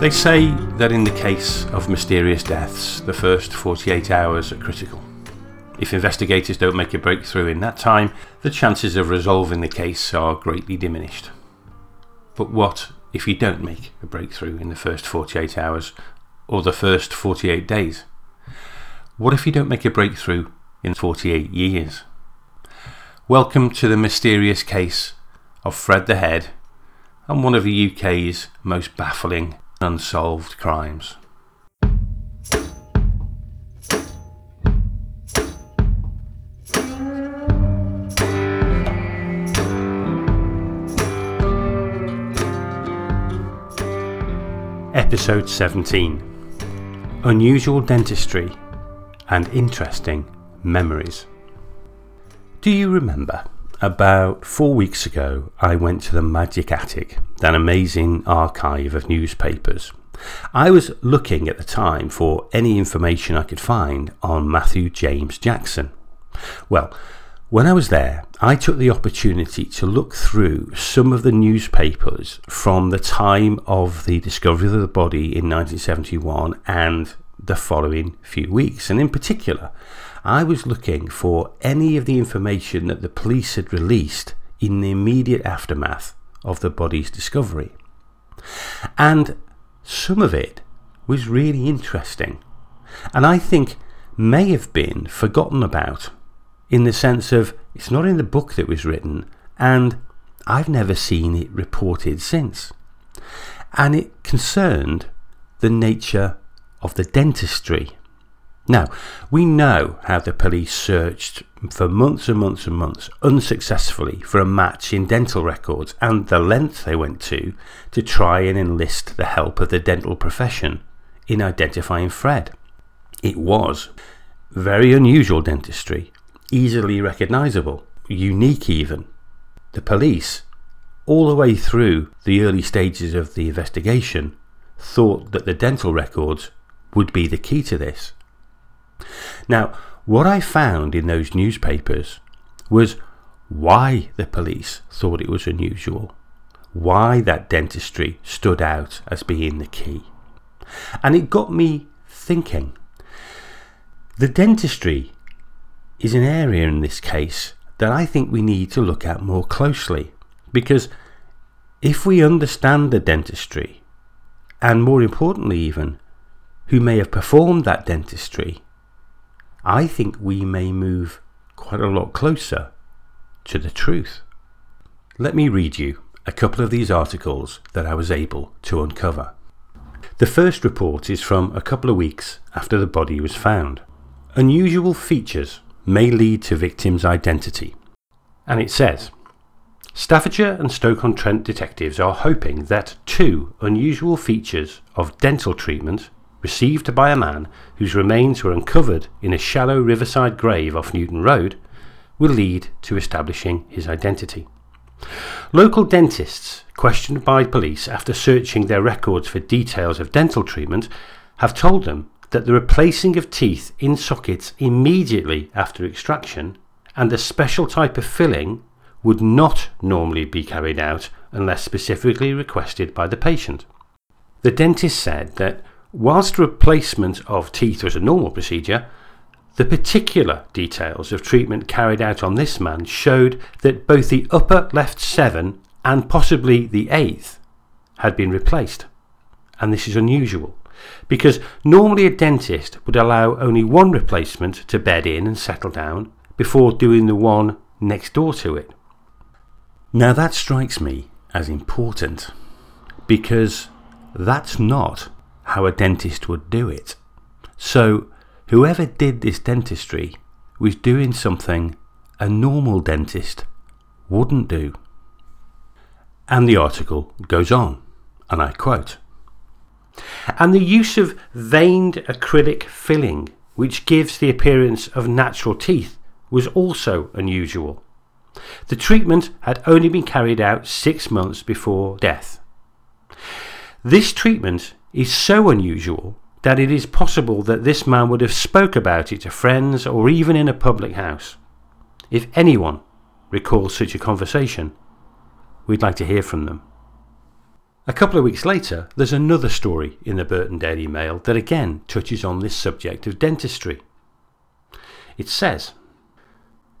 They say that in the case of mysterious deaths, the first 48 hours are critical. If investigators don't make a breakthrough in that time, the chances of resolving the case are greatly diminished. But what if you don't make a breakthrough in the first 48 hours or the first 48 days? What if you don't make a breakthrough in 48 years? Welcome to the mysterious case of Fred the Head and one of the UK's most baffling unsolved crimes. Episode 17 Unusual Dentistry and Interesting Memories. Do you remember? About four weeks ago, I went to the Magic Attic, that amazing archive of newspapers. I was looking at the time for any information I could find on Matthew James Jackson. Well, when I was there, I took the opportunity to look through some of the newspapers from the time of the discovery of the body in 1971 and the following few weeks. And in particular, I was looking for any of the information that the police had released in the immediate aftermath of the body's discovery. And some of it was really interesting, and I think may have been forgotten about in the sense of it's not in the book that was written, and I've never seen it reported since. And it concerned the nature of the dentistry. Now, we know how the police searched for months and months and months unsuccessfully for a match in dental records and the length they went to to try and enlist the help of the dental profession in identifying Fred. It was very unusual dentistry easily recognisable, unique even. The police, all the way through the early stages of the investigation, thought that the dental records would be the key to this. Now, what I found in those newspapers was why the police thought it was unusual, why that dentistry stood out as being the key. And it got me thinking. The dentistry is an area in this case that I think we need to look at more closely because if we understand the dentistry, and more importantly, even who may have performed that dentistry, I think we may move quite a lot closer to the truth. Let me read you a couple of these articles that I was able to uncover. The first report is from a couple of weeks after the body was found. Unusual features may lead to victim's identity. And it says Staffordshire and Stoke-on-Trent detectives are hoping that two unusual features of dental treatment received by a man whose remains were uncovered in a shallow riverside grave off Newton Road will lead to establishing his identity. Local dentists, questioned by police after searching their records for details of dental treatment, have told them that the replacing of teeth in sockets immediately after extraction and a special type of filling would not normally be carried out unless specifically requested by the patient. The dentist said that whilst replacement of teeth was a normal procedure, the particular details of treatment carried out on this man showed that both the upper left seven and possibly the eighth had been replaced. And this is unusual because normally a dentist would allow only one replacement to bed in and settle down before doing the one next door to it. Now that strikes me as important because that's not how a dentist would do it. So, whoever did this dentistry was doing something a normal dentist wouldn't do. And the article goes on, and I quote and the use of veined acrylic filling, which gives the appearance of natural teeth, was also unusual. The treatment had only been carried out six months before death. This treatment is so unusual that it is possible that this man would have spoke about it to friends or even in a public house. If anyone recalls such a conversation, we'd like to hear from them. A couple of weeks later, there's another story in the Burton Daily Mail that again touches on this subject of dentistry. It says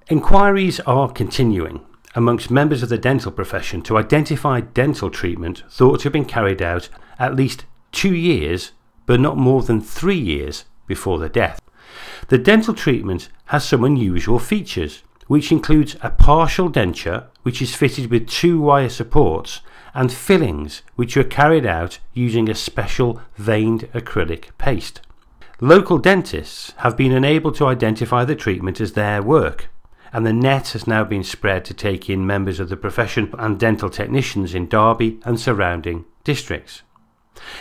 Inquiries are continuing amongst members of the dental profession to identify dental treatment thought to have been carried out at least two years, but not more than three years before the death. The dental treatment has some unusual features, which includes a partial denture, which is fitted with two wire supports and fillings which were carried out using a special veined acrylic paste. Local dentists have been unable to identify the treatment as their work, and the net has now been spread to take in members of the profession and dental technicians in Derby and surrounding districts.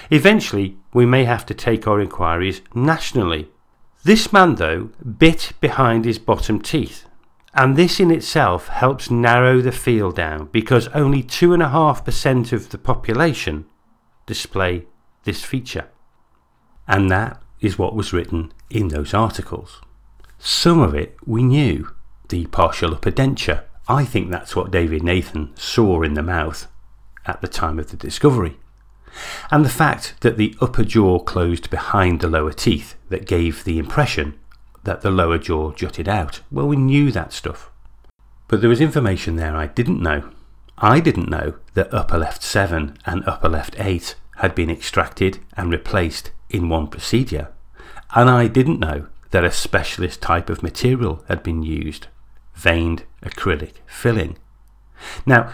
Eventually, we may have to take our inquiries nationally. This man, though, bit behind his bottom teeth and this in itself helps narrow the field down because only 2.5% of the population display this feature. And that is what was written in those articles. Some of it we knew, the partial upper denture. I think that's what David Nathan saw in the mouth at the time of the discovery. And the fact that the upper jaw closed behind the lower teeth that gave the impression that the lower jaw jutted out. Well, we knew that stuff. But there was information there I didn't know. I didn't know that upper left 7 and upper left 8 had been extracted and replaced in one procedure. And I didn't know that a specialist type of material had been used veined acrylic filling. Now,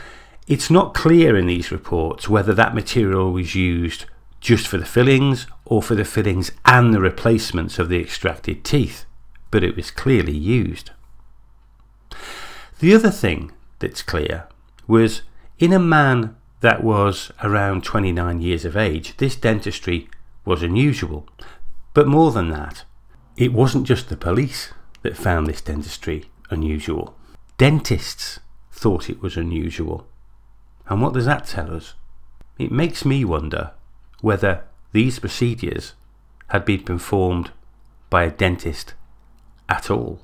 it's not clear in these reports whether that material was used just for the fillings or for the fillings and the replacements of the extracted teeth but it was clearly used. The other thing that's clear was in a man that was around 29 years of age, this dentistry was unusual. But more than that, it wasn't just the police that found this dentistry unusual. Dentists thought it was unusual. And what does that tell us? It makes me wonder whether these procedures had been performed by a dentist at all.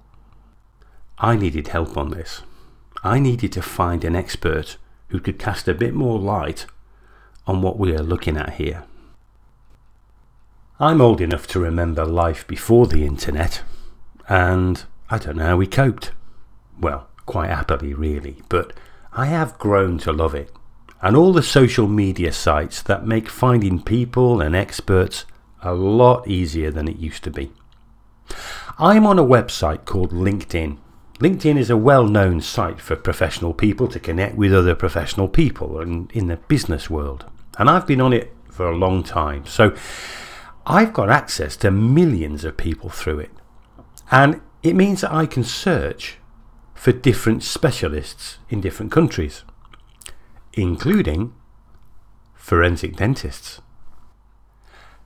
I needed help on this. I needed to find an expert who could cast a bit more light on what we are looking at here. I'm old enough to remember life before the internet, and I don't know how we coped. Well, quite happily, really, but I have grown to love it. And all the social media sites that make finding people and experts a lot easier than it used to be. I'm on a website called LinkedIn. LinkedIn is a well known site for professional people to connect with other professional people in, in the business world. And I've been on it for a long time. So I've got access to millions of people through it. And it means that I can search for different specialists in different countries, including forensic dentists.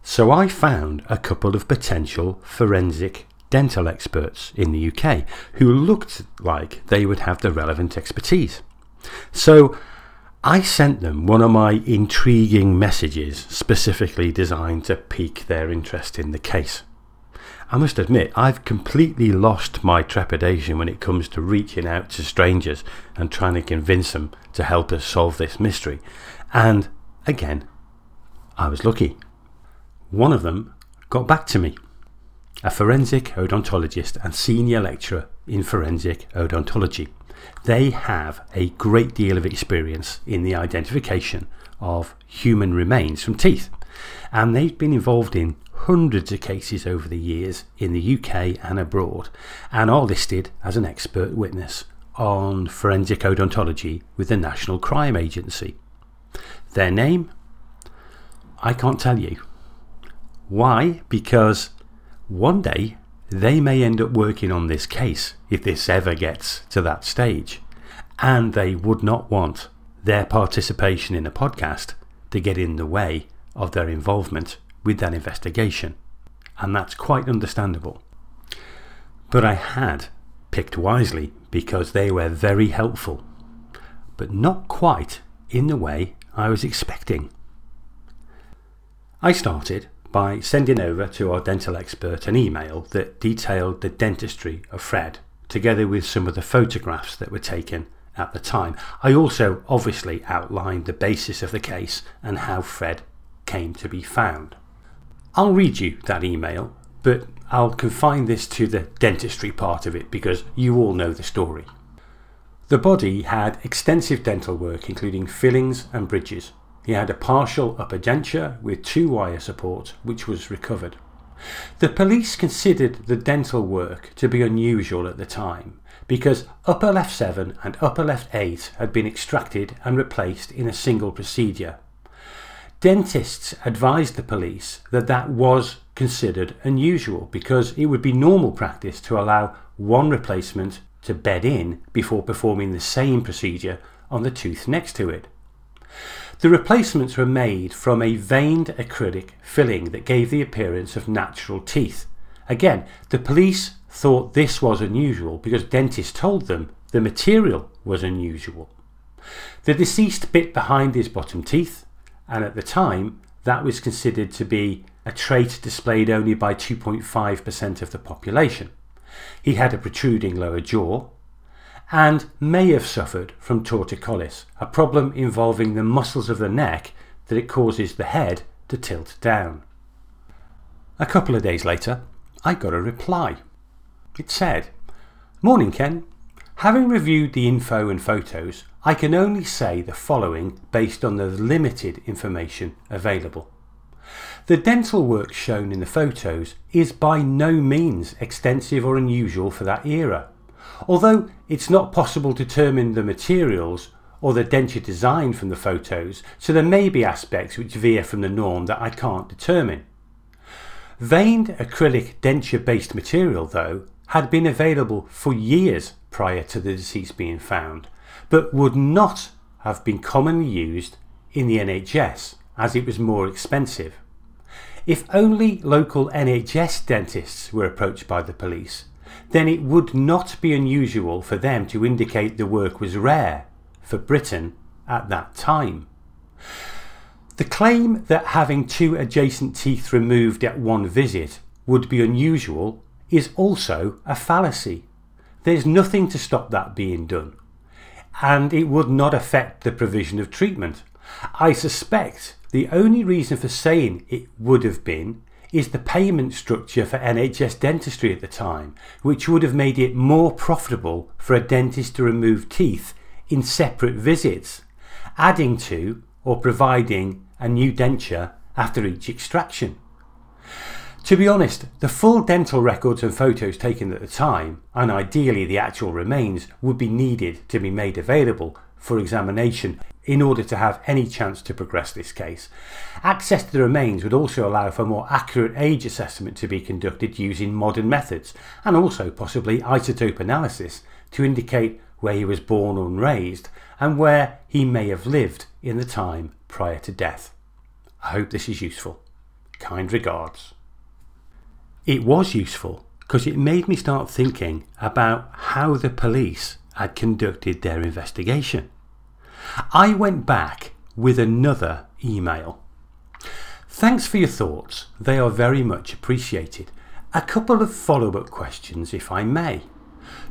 So I found a couple of potential forensic dental experts in the UK who looked like they would have the relevant expertise. So I sent them one of my intriguing messages specifically designed to pique their interest in the case. I must admit, I've completely lost my trepidation when it comes to reaching out to strangers and trying to convince them to help us solve this mystery. And again, I was lucky. One of them got back to me a forensic odontologist and senior lecturer in forensic odontology. They have a great deal of experience in the identification of human remains from teeth, and they've been involved in hundreds of cases over the years in the UK and abroad, and are listed as an expert witness on forensic odontology with the National Crime Agency. Their name? I can't tell you. Why? Because one day they may end up working on this case if this ever gets to that stage, and they would not want their participation in a podcast to get in the way of their involvement with that investigation, and that's quite understandable. But I had picked wisely because they were very helpful, but not quite in the way I was expecting. I started by sending over to our dental expert an email that detailed the dentistry of Fred, together with some of the photographs that were taken at the time. I also obviously outlined the basis of the case and how Fred came to be found. I'll read you that email, but I'll confine this to the dentistry part of it because you all know the story. The body had extensive dental work, including fillings and bridges. He had a partial upper denture with two wire supports, which was recovered. The police considered the dental work to be unusual at the time because upper left 7 and upper left 8 had been extracted and replaced in a single procedure. Dentists advised the police that that was considered unusual because it would be normal practice to allow one replacement to bed in before performing the same procedure on the tooth next to it. The replacements were made from a veined acrylic filling that gave the appearance of natural teeth. Again, the police thought this was unusual because dentists told them the material was unusual. The deceased bit behind his bottom teeth and at the time that was considered to be a trait displayed only by 2.5% of the population. He had a protruding lower jaw and may have suffered from torticollis, a problem involving the muscles of the neck that it causes the head to tilt down. A couple of days later, I got a reply. It said, Morning Ken, having reviewed the info and photos, I can only say the following based on the limited information available. The dental work shown in the photos is by no means extensive or unusual for that era. Although it's not possible to determine the materials or the denture design from the photos, so there may be aspects which veer from the norm that I can't determine. Veined acrylic denture based material, though, had been available for years prior to the deceased being found, but would not have been commonly used in the NHS as it was more expensive. If only local NHS dentists were approached by the police, then it would not be unusual for them to indicate the work was rare for Britain at that time. The claim that having two adjacent teeth removed at one visit would be unusual is also a fallacy. There's nothing to stop that being done and it would not affect the provision of treatment. I suspect the only reason for saying it would have been is the payment structure for NHS dentistry at the time, which would have made it more profitable for a dentist to remove teeth in separate visits, adding to or providing a new denture after each extraction. To be honest, the full dental records and photos taken at the time, and ideally the actual remains, would be needed to be made available for examination in order to have any chance to progress this case. Access to the remains would also allow for more accurate age assessment to be conducted using modern methods, and also possibly isotope analysis to indicate where he was born and raised and where he may have lived in the time prior to death. I hope this is useful. Kind regards. It was useful because it made me start thinking about how the police had conducted their investigation. I went back with another email. Thanks for your thoughts, they are very much appreciated. A couple of follow up questions, if I may.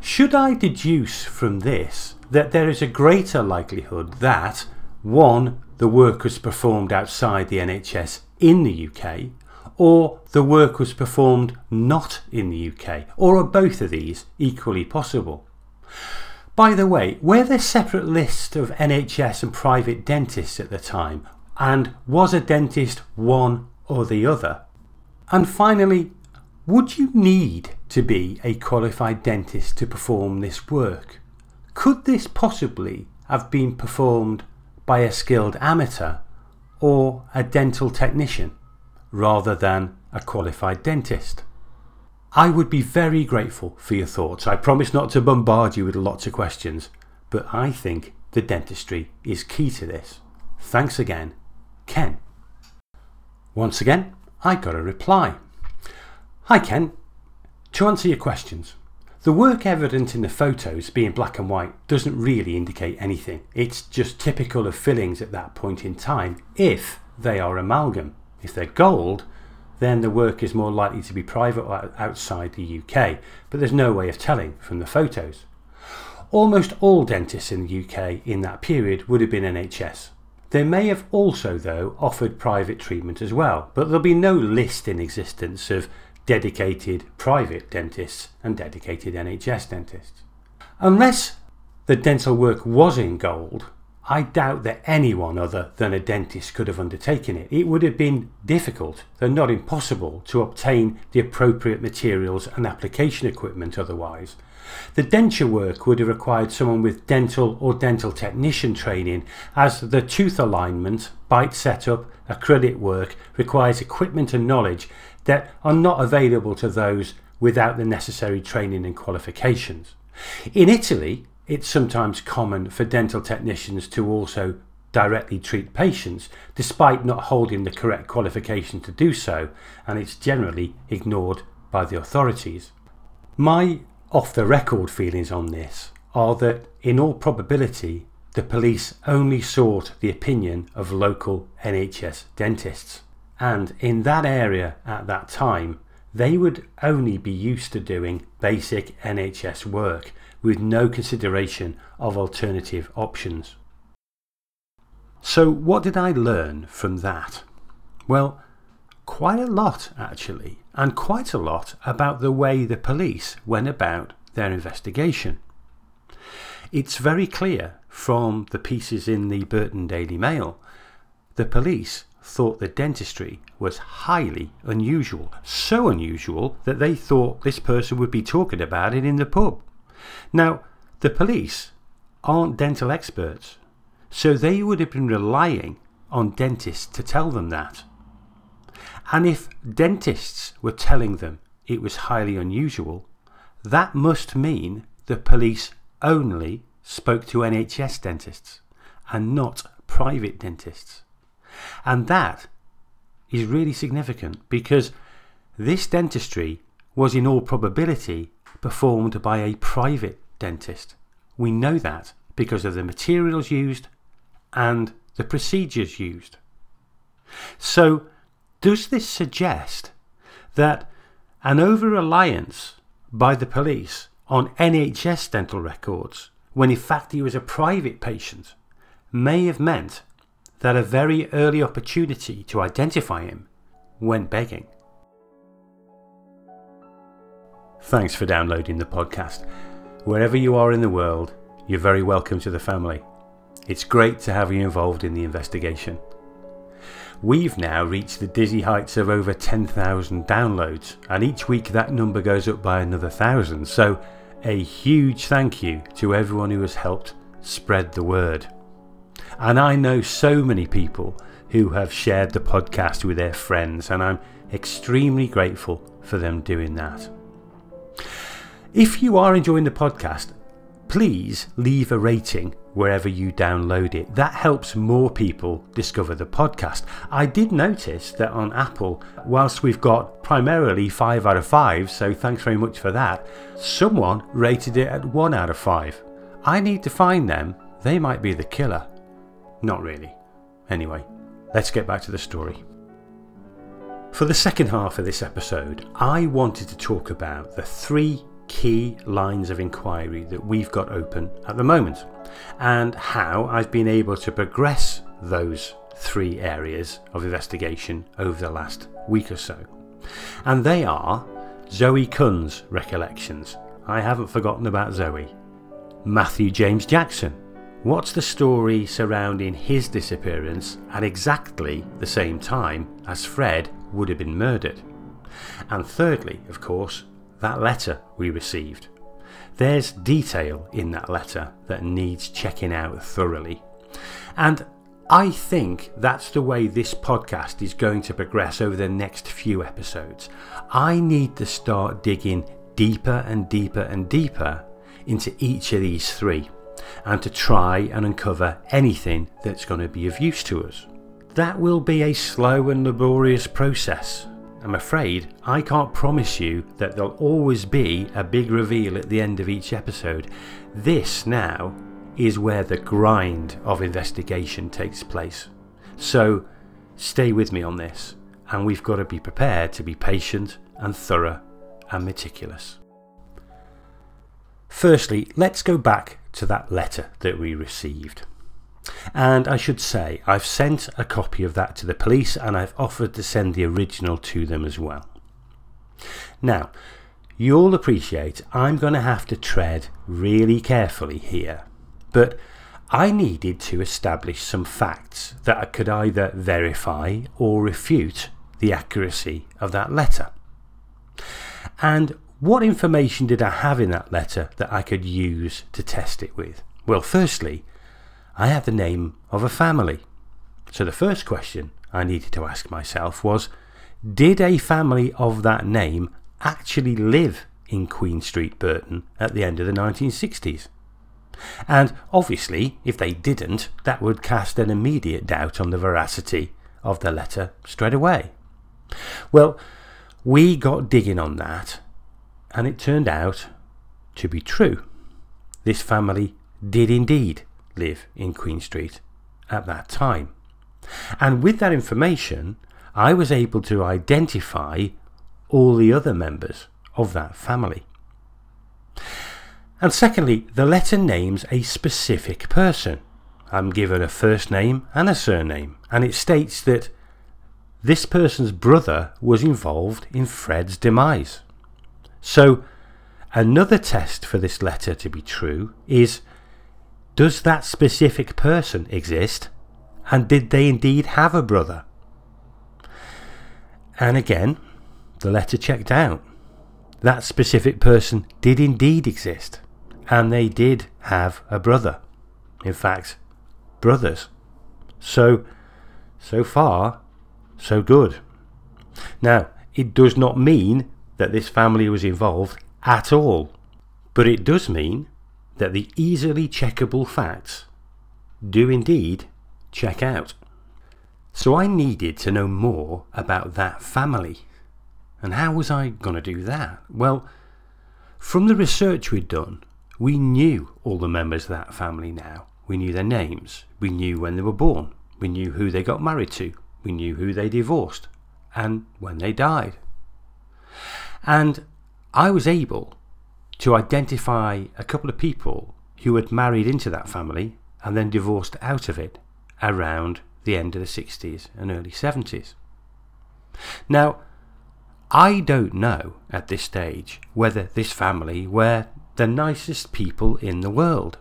Should I deduce from this that there is a greater likelihood that 1. The work performed outside the NHS in the UK, or the work was performed not in the UK, or are both of these equally possible? By the way, were there separate lists of NHS and private dentists at the time, and was a dentist one or the other? And finally, would you need to be a qualified dentist to perform this work? Could this possibly have been performed by a skilled amateur or a dental technician? Rather than a qualified dentist. I would be very grateful for your thoughts. I promise not to bombard you with lots of questions, but I think the dentistry is key to this. Thanks again, Ken. Once again, I got a reply. Hi Ken. To answer your questions, the work evident in the photos being black and white doesn't really indicate anything. It's just typical of fillings at that point in time if they are amalgam. If they're gold, then the work is more likely to be private or outside the UK, but there's no way of telling from the photos. Almost all dentists in the UK in that period would have been NHS. They may have also, though, offered private treatment as well, but there'll be no list in existence of dedicated private dentists and dedicated NHS dentists. Unless the dental work was in gold, I doubt that anyone other than a dentist could have undertaken it. It would have been difficult, though not impossible, to obtain the appropriate materials and application equipment otherwise. The denture work would have required someone with dental or dental technician training, as the tooth alignment, bite setup, acrylic work requires equipment and knowledge that are not available to those without the necessary training and qualifications. In Italy, it's sometimes common for dental technicians to also directly treat patients despite not holding the correct qualification to do so, and it's generally ignored by the authorities. My off the record feelings on this are that, in all probability, the police only sought the opinion of local NHS dentists. And in that area at that time, they would only be used to doing basic NHS work with no consideration of alternative options. So, what did I learn from that? Well, quite a lot actually, and quite a lot about the way the police went about their investigation. It's very clear from the pieces in the Burton Daily Mail the police thought the dentistry was highly unusual, so unusual that they thought this person would be talking about it in the pub. Now, the police aren't dental experts, so they would have been relying on dentists to tell them that. And if dentists were telling them it was highly unusual, that must mean the police only spoke to NHS dentists and not private dentists. And that is really significant because this dentistry was in all probability performed by a private dentist. We know that because of the materials used and the procedures used. So, does this suggest that an over reliance by the police on NHS dental records, when in fact he was a private patient, may have meant that a very early opportunity to identify him went begging. Thanks for downloading the podcast. Wherever you are in the world, you're very welcome to the family. It's great to have you involved in the investigation. We've now reached the dizzy heights of over 10,000 downloads, and each week that number goes up by another thousand. So, a huge thank you to everyone who has helped spread the word. And I know so many people who have shared the podcast with their friends, and I'm extremely grateful for them doing that. If you are enjoying the podcast, please leave a rating wherever you download it. That helps more people discover the podcast. I did notice that on Apple, whilst we've got primarily 5 out of 5, so thanks very much for that, someone rated it at 1 out of 5. I need to find them, they might be the killer. Not really. Anyway, let's get back to the story. For the second half of this episode, I wanted to talk about the three key lines of inquiry that we've got open at the moment and how I've been able to progress those three areas of investigation over the last week or so. And they are Zoe Kuhn's recollections. I haven't forgotten about Zoe. Matthew James Jackson. What's the story surrounding his disappearance at exactly the same time as Fred would have been murdered? And thirdly, of course, that letter we received. There's detail in that letter that needs checking out thoroughly. And I think that's the way this podcast is going to progress over the next few episodes. I need to start digging deeper and deeper and deeper into each of these three and to try and uncover anything that's going to be of use to us. That will be a slow and laborious process, I'm afraid I can't promise you that there'll always be a big reveal at the end of each episode. This now is where the grind of investigation takes place. So stay with me on this, and we've got to be prepared to be patient and thorough and meticulous. Firstly, let's go back to that letter that we received. And I should say, I've sent a copy of that to the police and I've offered to send the original to them as well. Now, you'll appreciate I'm going to have to tread really carefully here, but I needed to establish some facts that I could either verify or refute the accuracy of that letter. And what information did I have in that letter that I could use to test it with? Well, firstly, I had the name of a family. So the first question I needed to ask myself was Did a family of that name actually live in Queen Street, Burton at the end of the 1960s? And obviously, if they didn't, that would cast an immediate doubt on the veracity of the letter straight away. Well, we got digging on that, and it turned out to be true. This family did indeed live in Queen Street at that time. And with that information, I was able to identify all the other members of that family. And secondly, the letter names a specific person. I'm given a first name and a surname, and it states that this person's brother was involved in Fred's demise. So, another test for this letter to be true is does that specific person exist? And did they indeed have a brother? And again, the letter checked out. That specific person did indeed exist, and they did have a brother. In fact, brothers. So, so far, so good. Now, it does not mean that this family was involved at all, but it does mean that the easily checkable facts do indeed check out. So I needed to know more about that family. And how was I going to do that? Well, from the research we'd done, we knew all the members of that family now. We knew their names. We knew when they were born. We knew who they got married to. We knew who they divorced and when they died. And I was able to identify a couple of people who had married into that family and then divorced out of it around the end of the 60s and early 70s. Now, I don't know at this stage whether this family were the nicest people in the world.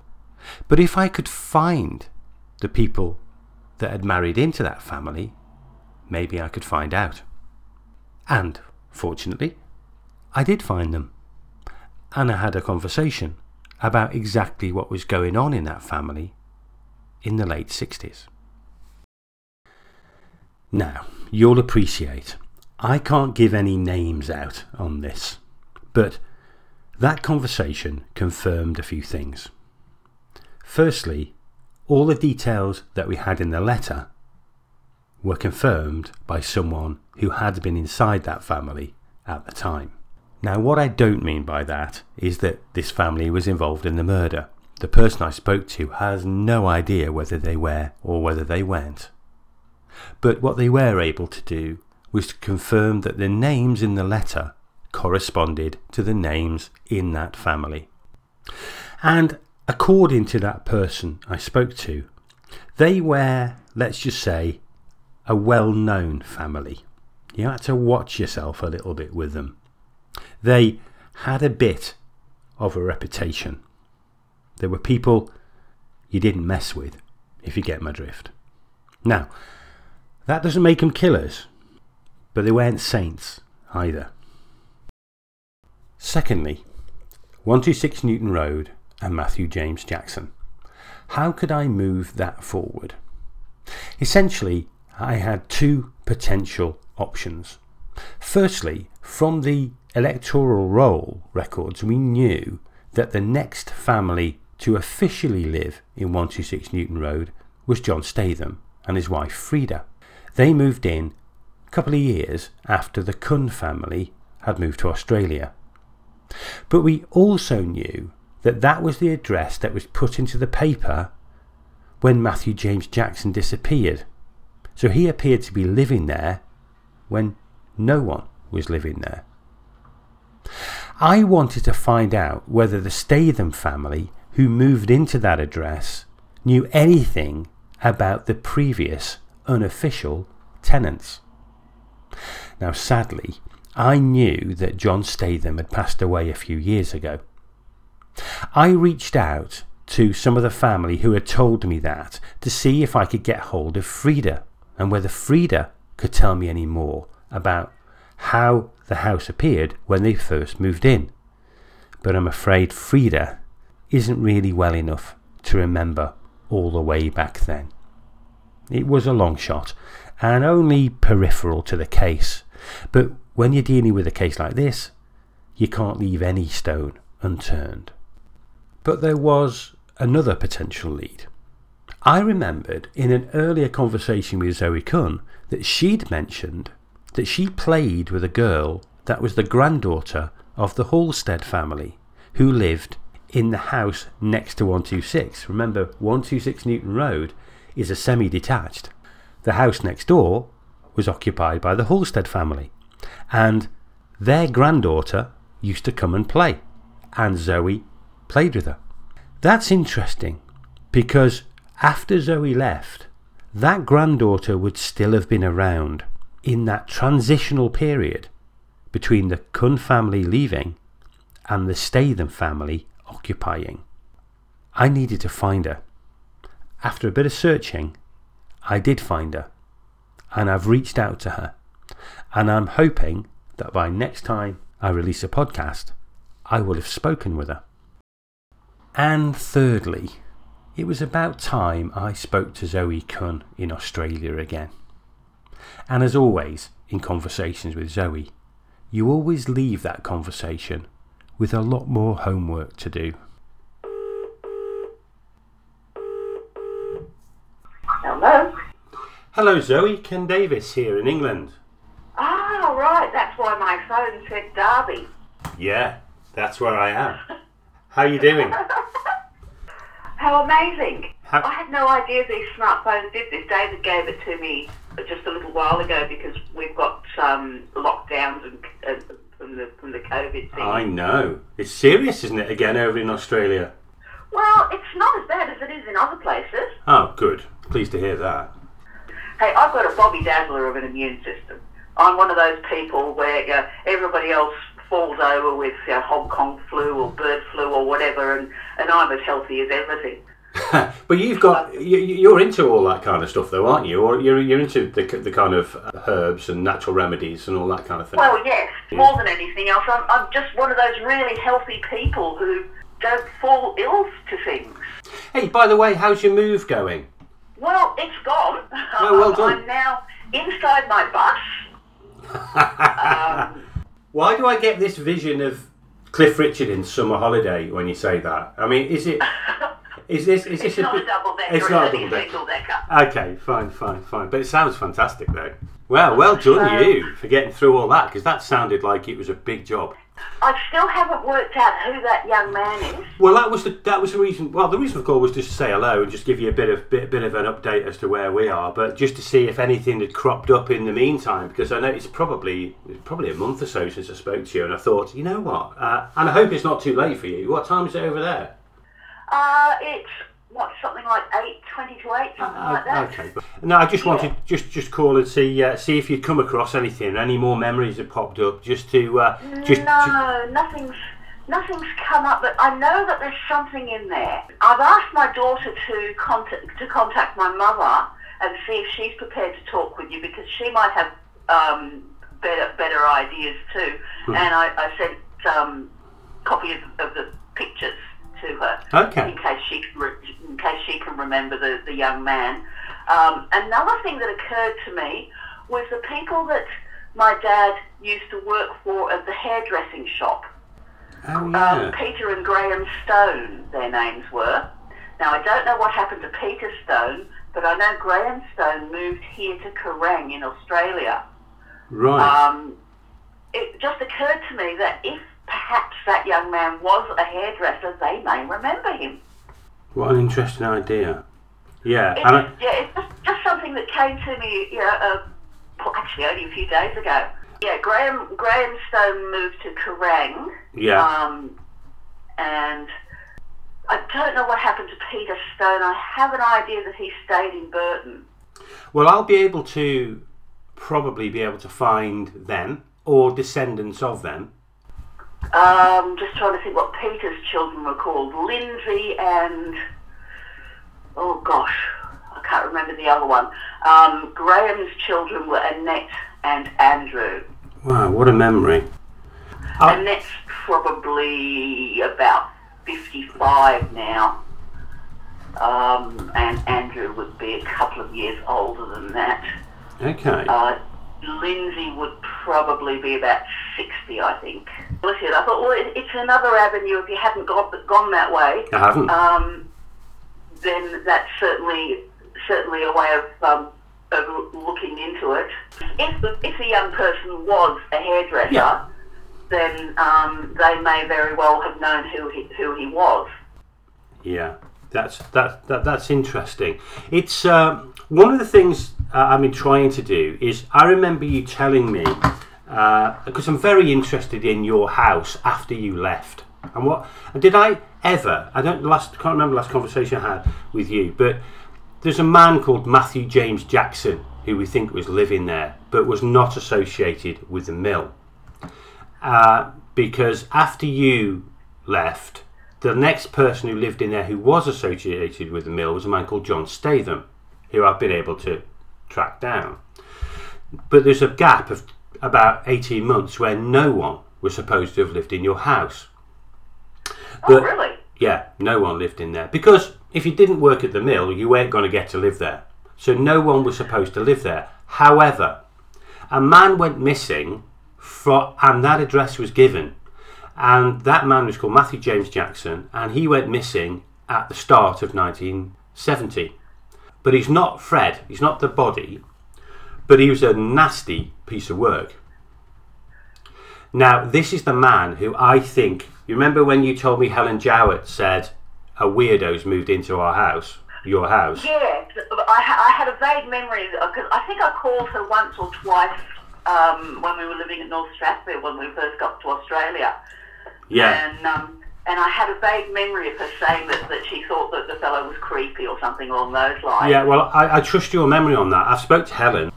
But if I could find the people that had married into that family, maybe I could find out. And, fortunately, I did find them. And I had a conversation about exactly what was going on in that family in the late 60s. Now, you'll appreciate I can't give any names out on this, but that conversation confirmed a few things. Firstly, all the details that we had in the letter were confirmed by someone who had been inside that family at the time. Now, what I don't mean by that is that this family was involved in the murder. The person I spoke to has no idea whether they were or whether they weren't. But what they were able to do was to confirm that the names in the letter corresponded to the names in that family. And according to that person I spoke to, they were, let's just say, a well known family. You had to watch yourself a little bit with them. They had a bit of a reputation. There were people you didn't mess with, if you get my drift. Now, that doesn't make them killers, but they weren't saints either. Secondly, 126 Newton Road and Matthew James Jackson. How could I move that forward? Essentially, I had two potential options. Firstly, from the electoral roll records, we knew that the next family to officially live in 126 Newton Road was John Statham and his wife Frida. They moved in a couple of years after the Cunn family had moved to Australia. But we also knew that that was the address that was put into the paper when Matthew James Jackson disappeared. So he appeared to be living there when no one was living there. I wanted to find out whether the Statham family who moved into that address knew anything about the previous unofficial tenants. Now, sadly, I knew that John Statham had passed away a few years ago. I reached out to some of the family who had told me that to see if I could get hold of Frida and whether Frida could tell me any more about how the house appeared when they first moved in. But I'm afraid Frida isn't really well enough to remember all the way back then. It was a long shot and only peripheral to the case, but when you're dealing with a case like this, you can't leave any stone unturned. But there was another potential lead. I remembered in an earlier conversation with Zoe Kun that she'd mentioned that she played with a girl that was the granddaughter of the Halstead family who lived in the house next to 126. Remember, 126 Newton Road is a semi detached. The house next door was occupied by the Halstead family, and their granddaughter used to come and play, and Zoe played with her. That's interesting because after Zoe left, that granddaughter would still have been around in that transitional period between the Kun family leaving and the Statham family occupying. I needed to find her. After a bit of searching, I did find her, and I've reached out to her. And I'm hoping that by next time I release a podcast, I will have spoken with her. And thirdly, it was about time I spoke to Zoe Kun in Australia again. And as always, in conversations with Zoe, you always leave that conversation with a lot more homework to do. Hello? Hello, Zoe. Ken Davis here in England. Ah, right. That's why my phone said Derby. Yeah, that's where I am. How are you doing? How amazing. How- I had no idea these smartphones did this. David gave it to me just a little while ago because we've got um, lockdowns and, and from the from the COVID thing. I know. It's serious, isn't it, again over in Australia? Well, it's not as bad as it is in other places. Oh, good. Pleased to hear that. Hey, I've got a Bobby Dazzler of an immune system. I'm one of those people where uh, everybody else falls over with you know, Hong Kong flu or bird flu or whatever, and, and I'm as healthy as everything. but you've got you, you're into all that kind of stuff, though, aren't you? Or you're you're into the the kind of herbs and natural remedies and all that kind of thing. Well, yes, more than anything else, I'm, I'm just one of those really healthy people who don't fall ill to things. hey, by the way, how's your move going? Well, it's gone. Oh, well done. I'm now inside my bus. Um, Why do I get this vision of Cliff Richard in Summer Holiday when you say that? I mean, is it is this is this it's not bit- a double decker, It's it's, not a double a decker. single decker. Okay, fine, fine, fine. But it sounds fantastic, though. Well, well done Um, you for getting through all that because that sounded like it was a big job. I still haven't worked out who that young man is. Well, that was the that was the reason. Well, the reason for the call was just to say hello and just give you a bit of bit, bit of an update as to where we are, but just to see if anything had cropped up in the meantime because I know it's probably probably a month or so since I spoke to you, and I thought, you know what, uh, and I hope it's not too late for you. What time is it over there? Uh, it's what something like eight twenty to eight, something like that. Uh, Okay, no, I just wanted just just call and see uh, see if you'd come across anything, any more memories had popped up, just to uh, just. no, nothing's nothing's come up, but I know that there's something in there. I've asked my daughter to contact to contact my mother and see if she's prepared to talk with you because she might have um, better better ideas too. Hmm. And I, I sent um, copy of, of the pictures to her Okay. in case she in case she can remember the, the young man. Um, another thing that occurred to me was the people that my dad used to work for at the hairdressing shop. oh Um, yeah. Peter and Graham Stone, their names were. Now I don't know what happened to Peter Stone, but I know Graham Stone moved here to Kerang in Australia. right. Um, it just occurred to me that if perhaps that young man was a hairdresser, they may remember him. What an interesting idea. Yeah, It's, and I, yeah, it's just, just something that came to me, you know, uh, actually only a few days ago. Yeah, Graham Graham Stone moved to Kerang, yeah, um, and I don't know what happened to Peter Stone. I have an idea that he stayed in Burton. Well, I'll be able to probably be able to find them or descendants of them. Um, just trying to think what Peter's children were called. Lindsay and oh gosh, I can't remember the other one. Um, Graham's children were Annette and Andrew. Wow, what a memory. I- Annette's probably about 55 now. Um, and Andrew would be a couple of years older than that. Okay. Uh, Lindsay would probably be about 60, I think. Listen, I thought, well, it, it's another avenue if you hadn't got, gone that way. I haven't. Um, then that's certainly certainly a way of, um, of looking into it. If, the, if a young person was a hairdresser, Yeah. then um, they may very well have known who he, who he was. Yeah, that's that, that that's interesting. It's um, one of the things uh, I've been trying to do is I remember you telling me because I'm very interested in your house after you left. And what did I ever? I don't last can't remember last conversation I had with you, but there's a man called Matthew James Jackson who we think was living there, but was not associated with the mill uh, because after you left, the next person who lived in there who was associated with the mill was a man called John Statham, who I've been able to track down. But there's a gap of about 18 months where no one was supposed to have lived in your house. Oh, But- really? Yeah, no one lived in there. Because if you didn't work at the mill, you weren't going to get to live there. So no one was supposed to live there. However, a man went missing from, and that address was given. And that man was called Matthew James Jackson, and he went missing at the start of 1970. But he's not Fred, he's not the body, but he was a nasty piece of work. Now, this is the man who I think. You remember when you told me Helen Jowett said a weirdo's moved into our house, your house? Yeah, I, I had a vague memory because I think I called her once or twice um, when we were living at North Strathfield when we first got to Australia. Yeah. And um, and I had a vague memory of her saying that, that she thought that the fellow was creepy or something along those lines. Yeah, well, I, I trust your memory on that. I spoke to Helen,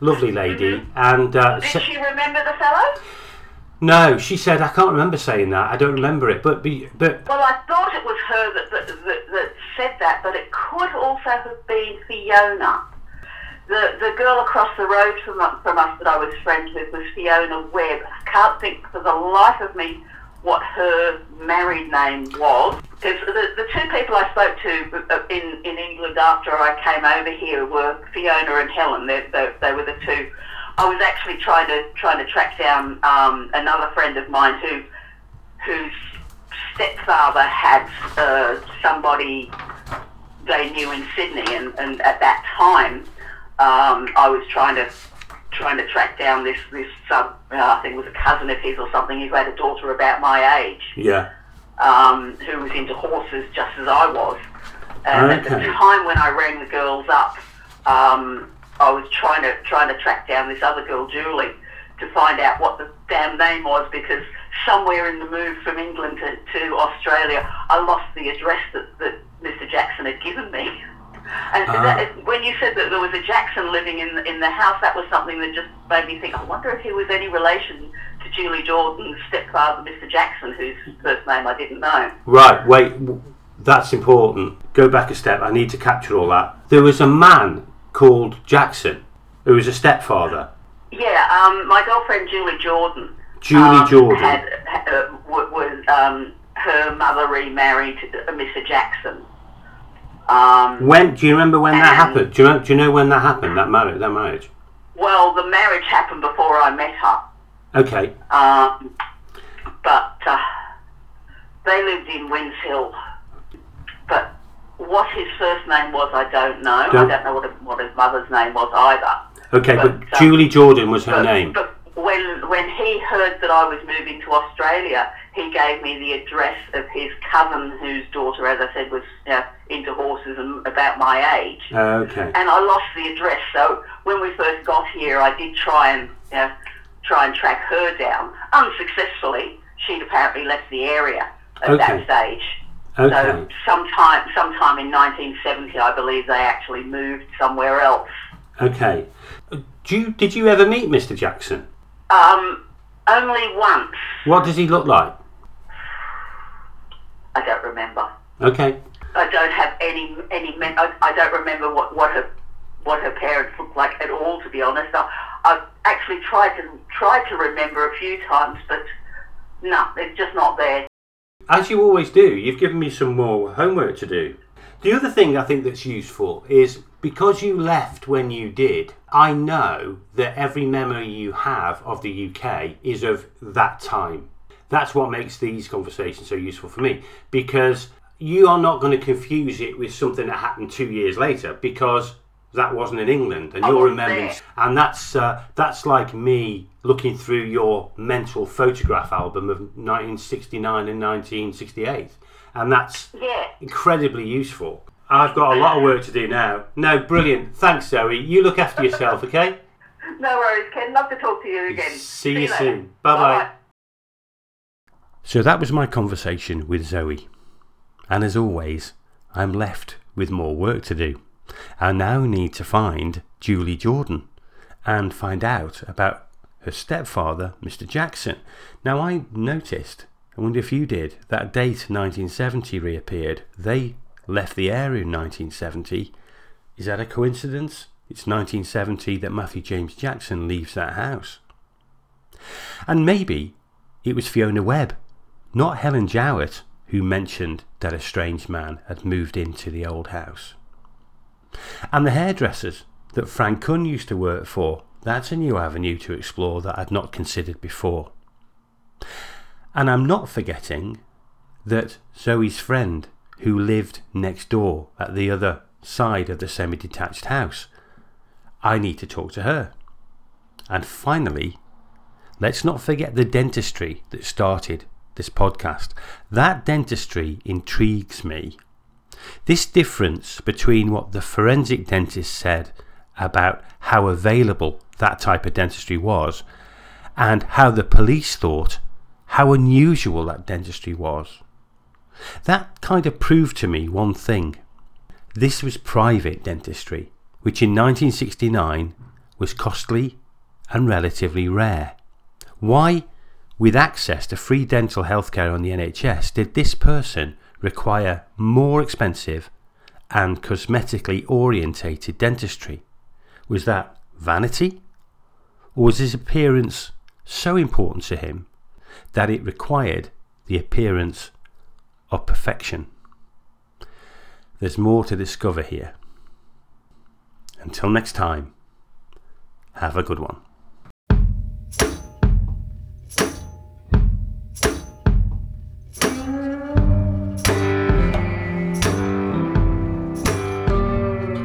lovely lady, and uh, Did she remember the fellow? no, she said I can't remember saying that. I don't remember it, but be, but Well, I thought it was her that, that, that, that said that, but it could also have been Fiona. The, the girl across the road from, from us that I was friends with was Fiona Webb. I can't think for the life of me what her married name was. Because the, the two people I spoke to uh, in, in England after I came over here were Fiona and Helen. They, they, they were the two. I was actually trying to trying to track down um, another friend of mine who whose stepfather had uh, somebody they knew in Sydney, and, and at that time, um, I was trying to trying to track down this this sub. Uh, I think it was a cousin of his or something who had a daughter about my age, yeah, um, who was into horses just as I was. And at the time when I rang the girls up, um, I was trying to trying to track down this other girl, Julie, to find out what the damn name was because somewhere in the move from England to, to Australia, I lost the address that, that Mr. Jackson had given me. And Ah. that, when you said that there was a Jackson living in in the house, that was something that just made me think. I wonder if he was any relation to Julie Jordan's stepfather, Mr. Jackson, whose first name I didn't know. right. Wait, that's important. Go back a step. I need to capture all that. There was a man called Jackson who was a stepfather. Yeah, um, my girlfriend Julie Jordan. Julie um, Jordan. had, had, uh, was um, her mother remarried uh, Mr. Jackson. Um, When do you remember when that happened? Do you know? Do you know when that happened? That marriage. That marriage. well, the marriage happened before I met her, Okay. um, but uh, they lived in Wins Hill. But what his first name was, I don't know. Don't- I don't know what, what his mother's name was either. Okay, but, But, um, Julie Jordan was her But, name. but when when he heard that I was moving to Australia, he gave me the address of his cousin, whose daughter, as I said, was know, into horses and about my age. okay. And I lost the address. So when we first got here, I did try and know, try and track her down unsuccessfully. She'd apparently left the area at Okay. that stage. Okay. So sometime, sometime in 1970, I believe they actually moved somewhere else. Okay. You, did you ever meet Mr. Jackson? Um, only once. What does he look like? I don't remember. Okay. I don't have any any. Men- I, I don't remember what, what her what her parents looked like at all. To be honest, I, I've actually tried to tried to remember a few times, but no, it's just not there. As you always do, you've given me some more homework to do. The other thing I think that's useful is because you left when you did, I know that every memory you have of the UK is of that time. That's what makes these conversations so useful for me because you are not going to confuse it with something that happened two years later because that wasn't in England and I you're remembering and that's uh, that's like me looking through your mental photograph album of 1969 and 1968 and that's Yeah. incredibly useful i've got a lot of work to do now no brilliant thanks zoe you look after yourself okay No worries, Ken. Love to talk to you again. See you later. soon. Bye-bye. Bye-bye. so that was my conversation with zoe and as always i'm left with more work to do i now need to find julie jordan and find out about her stepfather, Mr. Jackson. Now, I noticed, I wonder if you did, that date 1970 reappeared. They left the area in 1970. Is that a coincidence? It's 1970 that Matthew James Jackson leaves that house. And maybe it was Fiona Webb, not Helen Jowett, who mentioned that a strange man had moved into the old house. And the hairdressers that Frank Kunn used to work for, that's a new avenue to explore that I'd not considered before. And I'm not forgetting that Zoe's friend, who lived next door at the other side of the semi detached house, I need to talk to her. And finally, let's not forget the dentistry that started this podcast. That dentistry intrigues me. This difference between what the forensic dentist said about how available that type of dentistry was and how the police thought how unusual that dentistry was. That kind of proved to me one thing. This was private dentistry, which in 1969 was costly and relatively rare. Why, with access to free dental healthcare on the NHS, did this person require more expensive and cosmetically orientated dentistry? Was that vanity? Or was his appearance so important to him that it required the appearance of perfection? There's more to discover here. Until next time, have a good one.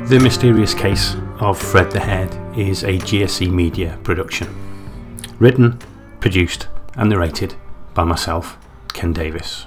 The Mysterious Case of Fred the Head is a GSE Media production. Written, produced, and narrated by myself, Ken Davis.